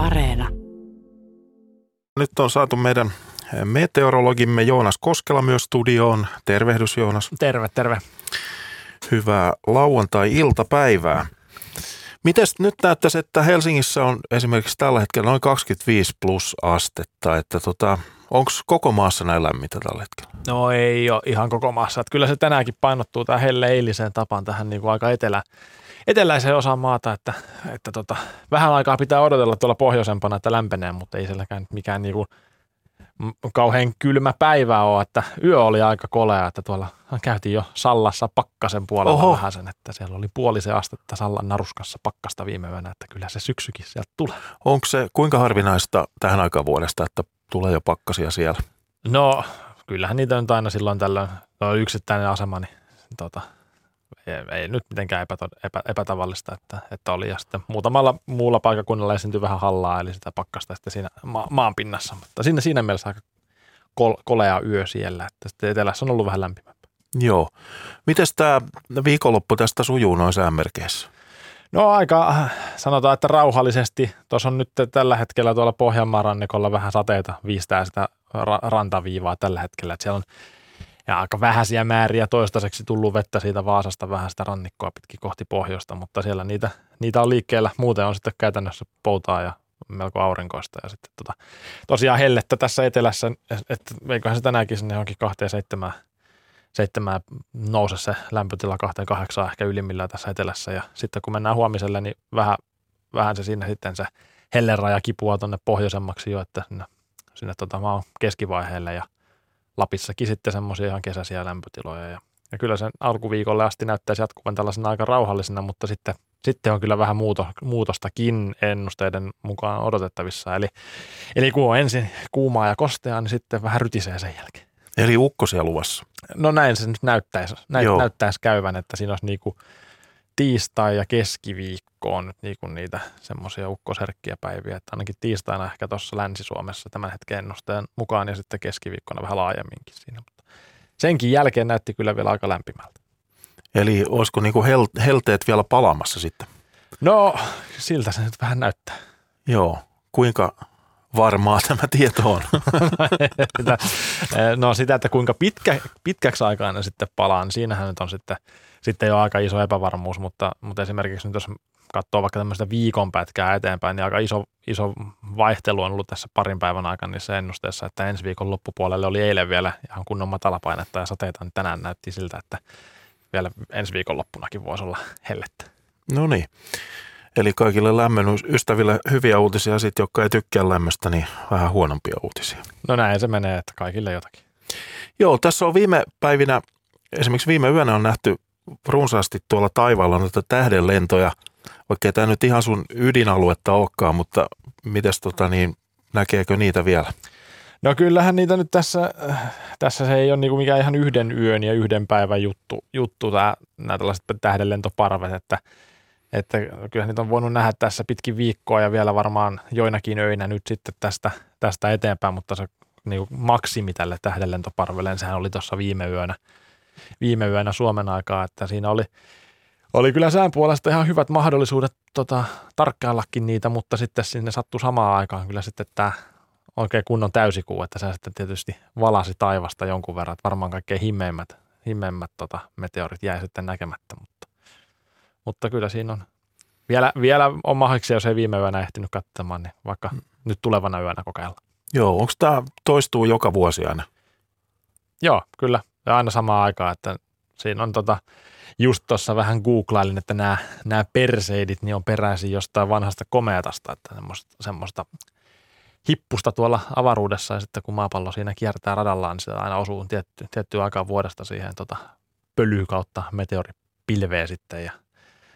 Areena. Nyt on saatu meidän meteorologimme Joonas Koskela myös studioon. Tervehdys Joonas. Terve, terve. Hyvää lauantai-iltapäivää. Mites nyt näyttäisi, että Helsingissä on esimerkiksi tällä hetkellä noin 25 plus astetta, että tota, onko koko maassa näin lämmintä tällä hetkellä? No ei ole ihan koko maassa. Että kyllä se tänäänkin painottuu tähän helle eiliseen tapaan tähän niin kuin aika etelä, eteläiseen osaan maata, että, että tota, vähän aikaa pitää odotella tuolla pohjoisempana, että lämpenee, mutta ei sielläkään mikään niin kuin kauhean kylmä päivä ole, että yö oli aika kolea, että tuolla käytiin jo Sallassa pakkasen puolella Oho. vähän sen, että siellä oli puolisen astetta Sallan naruskassa pakkasta viime yönä, että kyllä se syksykin sieltä tulee. Onko se kuinka harvinaista tähän aikaan vuodesta, että tulee jo pakkasia siellä? No, kyllähän niitä nyt aina silloin tällöin, no yksittäinen asema, niin tota, ei, ei nyt mitenkään epä, epä, epätavallista, että, että oli. Ja sitten muutamalla muulla paikakunnalla esiintyi vähän hallaa, eli sitä pakkasta sitten siinä ma- maan pinnassa. Mutta siinä, siinä mielessä aika kol, kolea yö siellä, että sitten etelässä on ollut vähän lämpimämpää. Joo. Miten tämä viikonloppu tästä sujuu noin säänmerkeissä? No aika, sanotaan, että rauhallisesti. Tuossa on nyt tällä hetkellä tuolla Pohjanmaan rannikolla vähän sateita viistää sitä ra- rantaviivaa tällä hetkellä. Että siellä on ja aika vähäisiä määriä toistaiseksi tullut vettä siitä Vaasasta vähän sitä rannikkoa pitkin kohti pohjoista, mutta siellä niitä, niitä on liikkeellä. Muuten on sitten käytännössä poutaa ja melko aurinkoista ja sitten tota, tosiaan hellettä tässä etelässä, että eiköhän se tänäänkin sinne johonkin kahteen seitsemään, seitsemään nouse se lämpötila kahteen kahdeksaan ehkä ylimmillään tässä etelässä ja sitten kun mennään huomiselle, niin vähän, vähän se sinne sitten se helleraja kipua tuonne pohjoisemmaksi jo, että sinne, sinne tota, maan keskivaiheelle ja – Lapissakin sitten semmoisia ihan kesäisiä lämpötiloja. Ja, ja kyllä sen alkuviikolle asti näyttäisi jatkuvan tällaisena aika rauhallisena, mutta sitten, sitten on kyllä vähän muuto, muutostakin ennusteiden mukaan odotettavissa. Eli, eli kun on ensin kuumaa ja kosteaa, niin sitten vähän rytisee sen jälkeen. Eli ukkosia luvassa. No näin se nyt näyttäisi, näyt, näyttäisi käyvän, että siinä olisi niinku – tiistai ja keskiviikko on nyt niinku niitä semmoisia ukkosherkkiä päiviä, että ainakin tiistaina ehkä tuossa Länsi-Suomessa tämän hetken ennusteen mukaan ja sitten keskiviikkona vähän laajemminkin siinä, mutta senkin jälkeen näytti kyllä vielä aika lämpimältä. Eli olisiko niinku hel- helteet vielä palamassa sitten? No, siltä se nyt vähän näyttää. Joo. Kuinka varmaa tämä tieto on? no sitä, että kuinka pitkä, pitkäksi aikaa ne sitten palaa, niin siinähän nyt on sitten – sitten jo aika iso epävarmuus, mutta, mutta esimerkiksi nyt jos katsoo vaikka tämmöistä viikon pätkää eteenpäin, niin aika iso, iso vaihtelu on ollut tässä parin päivän aikana niissä ennusteissa, että ensi viikon loppupuolelle oli eilen vielä ihan kunnon matalapainetta ja sateita, niin tänään näytti siltä, että vielä ensi viikon loppunakin voisi olla hellettä. No niin. Eli kaikille lämmön ystäville hyviä uutisia, sitten jotka ei tykkää lämmöstä, niin vähän huonompia uutisia. No näin se menee, että kaikille jotakin. Joo, tässä on viime päivinä, esimerkiksi viime yönä on nähty runsaasti tuolla taivaalla noita tähdenlentoja, vaikka tämä nyt ihan sun ydinaluetta olekaan, mutta mites tota niin, näkeekö niitä vielä? No kyllähän niitä nyt tässä, tässä se ei ole niinku mikään ihan yhden yön ja yhden päivän juttu, juttu nämä tällaiset tähdenlentoparvet, että, että kyllä niitä on voinut nähdä tässä pitkin viikkoa ja vielä varmaan joinakin öinä nyt sitten tästä, tästä eteenpäin, mutta se niin maksimi tälle tähdenlentoparvelle, sehän oli tuossa viime yönä – viime yönä Suomen aikaa, että siinä oli, oli kyllä sään puolesta ihan hyvät mahdollisuudet tota, tarkkaillakin niitä, mutta sitten sinne sattui samaan aikaan kyllä sitten tämä oikein kunnon täysikuu, että se sitten tietysti valasi taivasta jonkun verran, että varmaan kaikkein himmeimmät, himmeimmät tota, meteorit jäi sitten näkemättä, mutta, mutta kyllä siinä on vielä, vielä on mahdollista, jos ei viime yönä ehtinyt katsomaan, niin vaikka mm. nyt tulevana yönä kokeilla. Joo, onko tämä toistuu joka vuosi aina? Joo, kyllä ja aina samaan aikaan, että siinä on tota, just tuossa vähän googlailin, että nämä, nämä perseidit niin on peräisin jostain vanhasta komeatasta, että semmoista, semmoista hippusta tuolla avaruudessa. Ja sitten kun maapallo siinä kiertää radallaan, niin se aina osuu tietty, tiettyä aikaa vuodesta siihen tota, pölyy kautta meteoripilveä sitten. Ja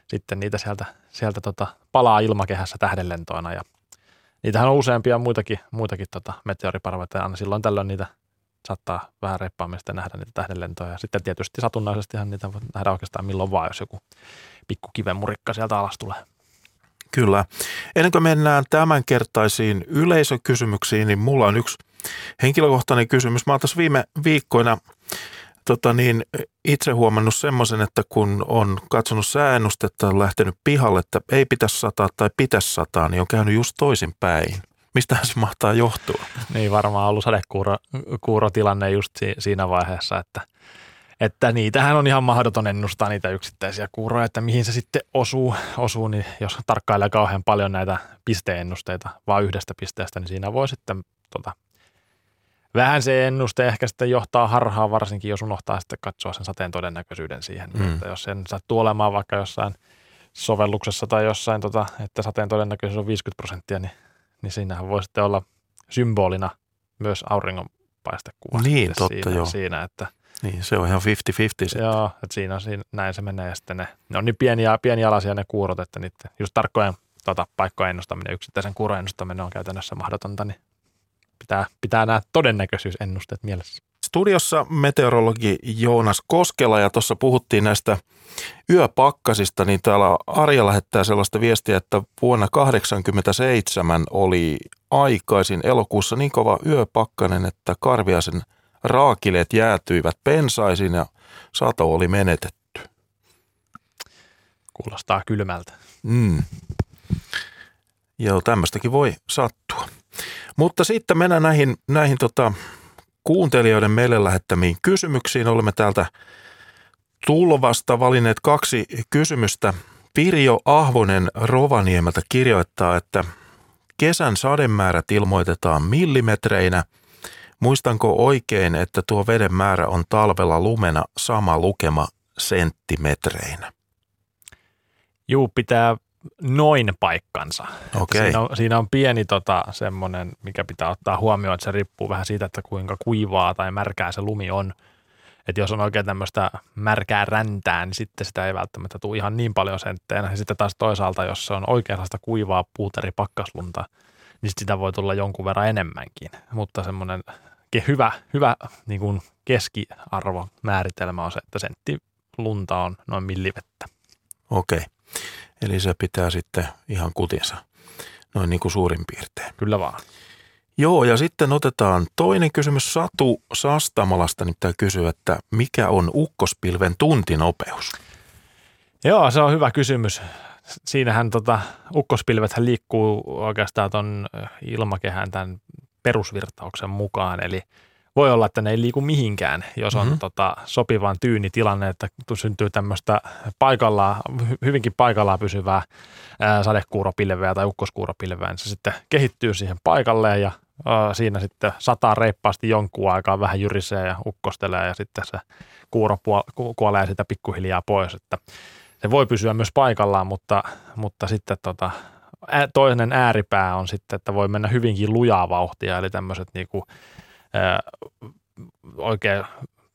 sitten niitä sieltä, sieltä tota, palaa ilmakehässä tähdenlentoina. Ja niitähän on useampia muitakin, muitakin tota, meteoriparveita. Ja aina silloin tällöin niitä – saattaa vähän reippaamista nähdä niitä tähdenlentoja. Ja sitten tietysti satunnaisestihan niitä voi nähdä oikeastaan milloin vaan, jos joku pikku murikka sieltä alas tulee. Kyllä. Ennen kuin mennään tämänkertaisiin yleisökysymyksiin, niin mulla on yksi henkilökohtainen kysymys. Mä oon tässä viime viikkoina tota niin, itse huomannut semmoisen, että kun on katsonut säännustetta, on lähtenyt pihalle, että ei pitäisi sataa tai pitäisi sataa, niin on käynyt just toisinpäin. Mistähän se mahtaa johtua? Niin varmaan ollut sadekuurotilanne just siinä vaiheessa, että, että niitähän on ihan mahdoton ennustaa niitä yksittäisiä kuuroja, että mihin se sitten osuu, osuu niin jos tarkkailee kauhean paljon näitä pisteennusteita vaan yhdestä pisteestä, niin siinä voi sitten tota, vähän se ennuste ehkä sitten johtaa harhaan, varsinkin jos unohtaa sitten katsoa sen sateen todennäköisyyden siihen. Mm. Että jos sen sattuu olemaan vaikka jossain sovelluksessa tai jossain, tota, että sateen todennäköisyys on 50 prosenttia, niin, niin siinähän voi sitten olla symbolina myös auringonpaistekuva. Niin, totta siinä, joo. Siinä, että, niin, se on ihan 50-50 sitten. Joo, että siinä, siinä, näin se menee ja sitten ne, ne on niin pieniä, pienialaisia ne kuurot, että niiden just tarkkojen tota, paikkojen ennustaminen, yksittäisen kuuron ennustaminen on käytännössä mahdotonta, niin pitää, pitää nämä todennäköisyysennusteet mielessä. Studiossa meteorologi Joonas Koskela ja tuossa puhuttiin näistä yöpakkasista, niin täällä Arja lähettää sellaista viestiä, että vuonna 1987 oli aikaisin elokuussa niin kova yöpakkanen, että Karviaisen raakileet jäätyivät pensaisin ja sato oli menetetty. Kuulostaa kylmältä. Mm. Joo, tämmöistäkin voi sattua. Mutta sitten mennään näihin, näihin tota, kuuntelijoiden meille lähettämiin kysymyksiin. Olemme täältä tulvasta valinneet kaksi kysymystä. Pirjo Ahvonen Rovaniemeltä kirjoittaa, että kesän sademäärät ilmoitetaan millimetreinä. Muistanko oikein, että tuo veden määrä on talvella lumena sama lukema senttimetreinä? Juu, pitää noin paikkansa. Okay. Siinä, on, siinä on pieni tota, semmoinen, mikä pitää ottaa huomioon, että se riippuu vähän siitä, että kuinka kuivaa tai märkää se lumi on. Että jos on oikein tämmöistä märkää räntää, niin sitten sitä ei välttämättä tule ihan niin paljon sentteenä. Ja sitten taas toisaalta, jos se on oikein kuivaa puuteripakkasluntaa, niin sitä voi tulla jonkun verran enemmänkin. Mutta semmoinen hyvä, hyvä niin kuin keskiarvo määritelmä on se, että sentti lunta on noin millivettä. Okei. Okay. Eli se pitää sitten ihan kutinsa, noin niin kuin suurin piirtein. Kyllä vaan. Joo, ja sitten otetaan toinen kysymys. Satu Sastamalasta pitää kysyä, että mikä on ukkospilven tuntinopeus? Joo, se on hyvä kysymys. Siinähän tota, ukkospilvethän liikkuu oikeastaan tuon ilmakehän tämän perusvirtauksen mukaan, eli – voi olla, että ne ei liiku mihinkään, jos on mm-hmm. tota, sopivan tyyni tilanne, että syntyy tämmöistä paikallaan, hyvinkin paikallaan pysyvää ää, sadekuuropilveä tai ukkoskuuropilveä, niin se sitten kehittyy siihen paikalleen ja ää, siinä sitten sataa reippaasti jonkun aikaa, vähän jyrisee ja ukkostelee ja sitten se kuuro kuolee sitä pikkuhiljaa pois, että se voi pysyä myös paikallaan, mutta, mutta sitten tota, toinen ääripää on sitten, että voi mennä hyvinkin lujaa vauhtia, eli tämmöiset niinku, oikein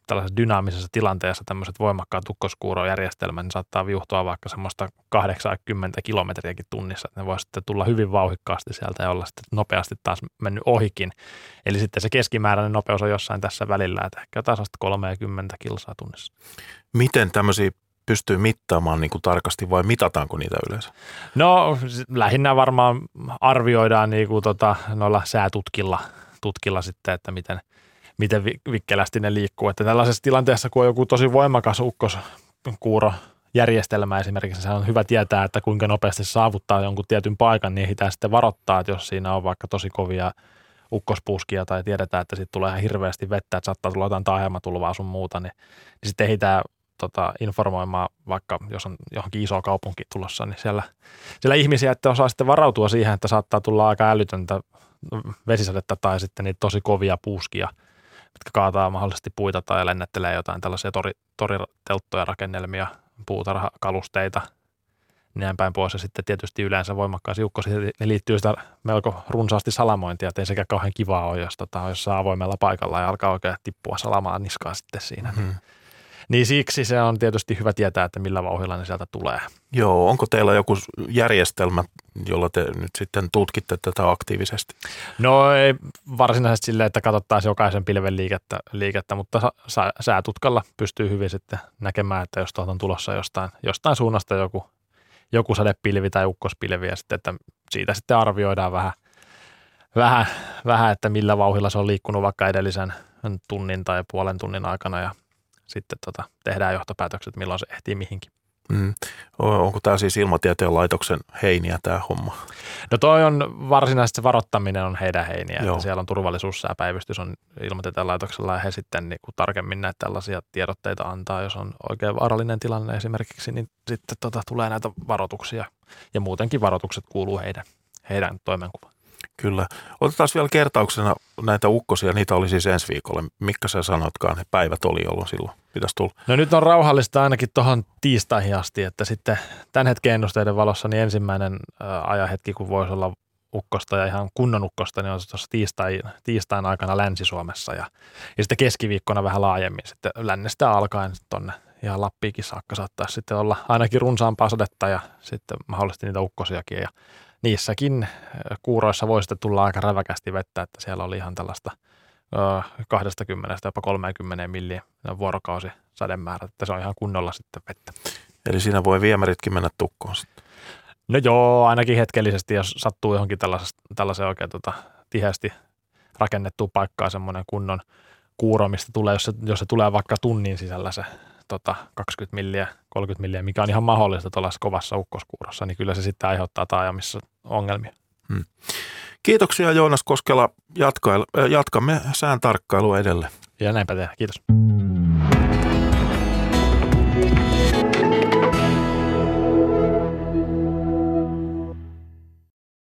tällaisessa dynaamisessa tilanteessa tämmöiset voimakkaat tukkoskuurojärjestelmät niin saattaa viuhtua vaikka semmoista 80 kilometriäkin tunnissa, että ne voi sitten tulla hyvin vauhikkaasti sieltä ja olla sitten nopeasti taas mennyt ohikin. Eli sitten se keskimääräinen nopeus on jossain tässä välillä, että ehkä tasasta 30 kilsaa tunnissa. Miten tämmöisiä pystyy mittaamaan niin kuin tarkasti vai mitataanko niitä yleensä? No lähinnä varmaan arvioidaan niin kuin tota, noilla säätutkilla – tutkilla sitten, että miten, miten vikkelästi ne liikkuu. Että tällaisessa tilanteessa, kun on joku tosi voimakas ukkoskuuro järjestelmä esimerkiksi, se on hyvä tietää, että kuinka nopeasti saavuttaa jonkun tietyn paikan, niin pitää sitten varoittaa, että jos siinä on vaikka tosi kovia ukkospuuskia tai tiedetään, että siitä tulee ihan hirveästi vettä, että saattaa tulla jotain taajamatulvaa sun muuta, niin, niin sitten ehditään tota, informoimaan, vaikka jos on johonkin iso kaupunki tulossa, niin siellä, siellä ihmisiä, että osaa sitten varautua siihen, että saattaa tulla aika älytöntä vesisadetta tai sitten niitä tosi kovia puuskia, jotka kaataa mahdollisesti puita tai lennettelee jotain tällaisia tori, toritelttoja rakennelmia, puutarhakalusteita, näin päin pois. Ja sitten tietysti yleensä voimakkaasti ukkosi, ne liittyy sitä melko runsaasti salamointia, että ei sekä kauhean kivaa ole, jos tota, jossain avoimella paikalla ja alkaa oikein tippua salamaa niskaa sitten siinä. Hmm. Niin siksi se on tietysti hyvä tietää, että millä vauhdilla ne sieltä tulee. Joo, onko teillä joku järjestelmä, jolla te nyt sitten tutkitte tätä aktiivisesti? No ei varsinaisesti silleen, että katsottaisiin jokaisen pilven liikettä, liikettä mutta säätutkalla pystyy hyvin sitten näkemään, että jos tuolta on tulossa jostain, jostain suunnasta joku, joku sadepilvi tai ukkospilvi ja sitten, että siitä sitten arvioidaan vähän, vähän, vähän, että millä vauhilla se on liikkunut vaikka edellisen tunnin tai puolen tunnin aikana ja sitten tota, tehdään johtopäätökset, milloin se ehtii mihinkin. Mm. Onko tämä siis ilmatieteen laitoksen heiniä tämä homma? No toi on varsinaisesti se varottaminen on heidän heiniä, Joo. että siellä on turvallisuussääpäivystys on ilmatieteen laitoksella ja he sitten niin kuin tarkemmin näitä tällaisia tiedotteita antaa, jos on oikein vaarallinen tilanne esimerkiksi, niin sitten tota, tulee näitä varoituksia ja muutenkin varoitukset kuuluu heidän, heidän toimenkuvaan. Kyllä. Otetaan vielä kertauksena näitä ukkosia. Niitä oli siis ensi viikolla. Mikä sä sanoitkaan, ne päivät oli ollut silloin? Pitäisi tulla. No nyt on rauhallista ainakin tuohon tiistaihin asti, että sitten tämän hetken ennusteiden valossa niin ensimmäinen ajahetki, kun voisi olla ukkosta ja ihan kunnon ukkosta, niin on tuossa tiistain, tiistain aikana Länsi-Suomessa ja, ja sitten keskiviikkona vähän laajemmin sitten lännestä alkaen tuonne ihan Lappiikin saakka saattaa sitten olla ainakin runsaampaa sadetta ja sitten mahdollisesti niitä ukkosiakin ja niissäkin kuuroissa voi sitten tulla aika räväkästi vettä, että siellä oli ihan tällaista 20 jopa 30 milliä vuorokausi sademäärä, että se on ihan kunnolla sitten vettä. Eli siinä voi viemäritkin mennä tukkoon sitten. No joo, ainakin hetkellisesti, jos sattuu johonkin tällaisen oikein tota, tiheästi rakennettua paikkaa semmoinen kunnon kuuro, mistä tulee, jos se, jos se tulee vaikka tunnin sisällä se tota, 20 milliä, 30 milliä, mikä on ihan mahdollista tuollaisessa kovassa ukkoskuurossa, niin kyllä se sitten aiheuttaa taajamissa ongelmia. Hmm. Kiitoksia Joonas Koskela. Jatkail, äh, jatkamme sään tarkkailua edelleen. Ja näinpä tehdään. Kiitos.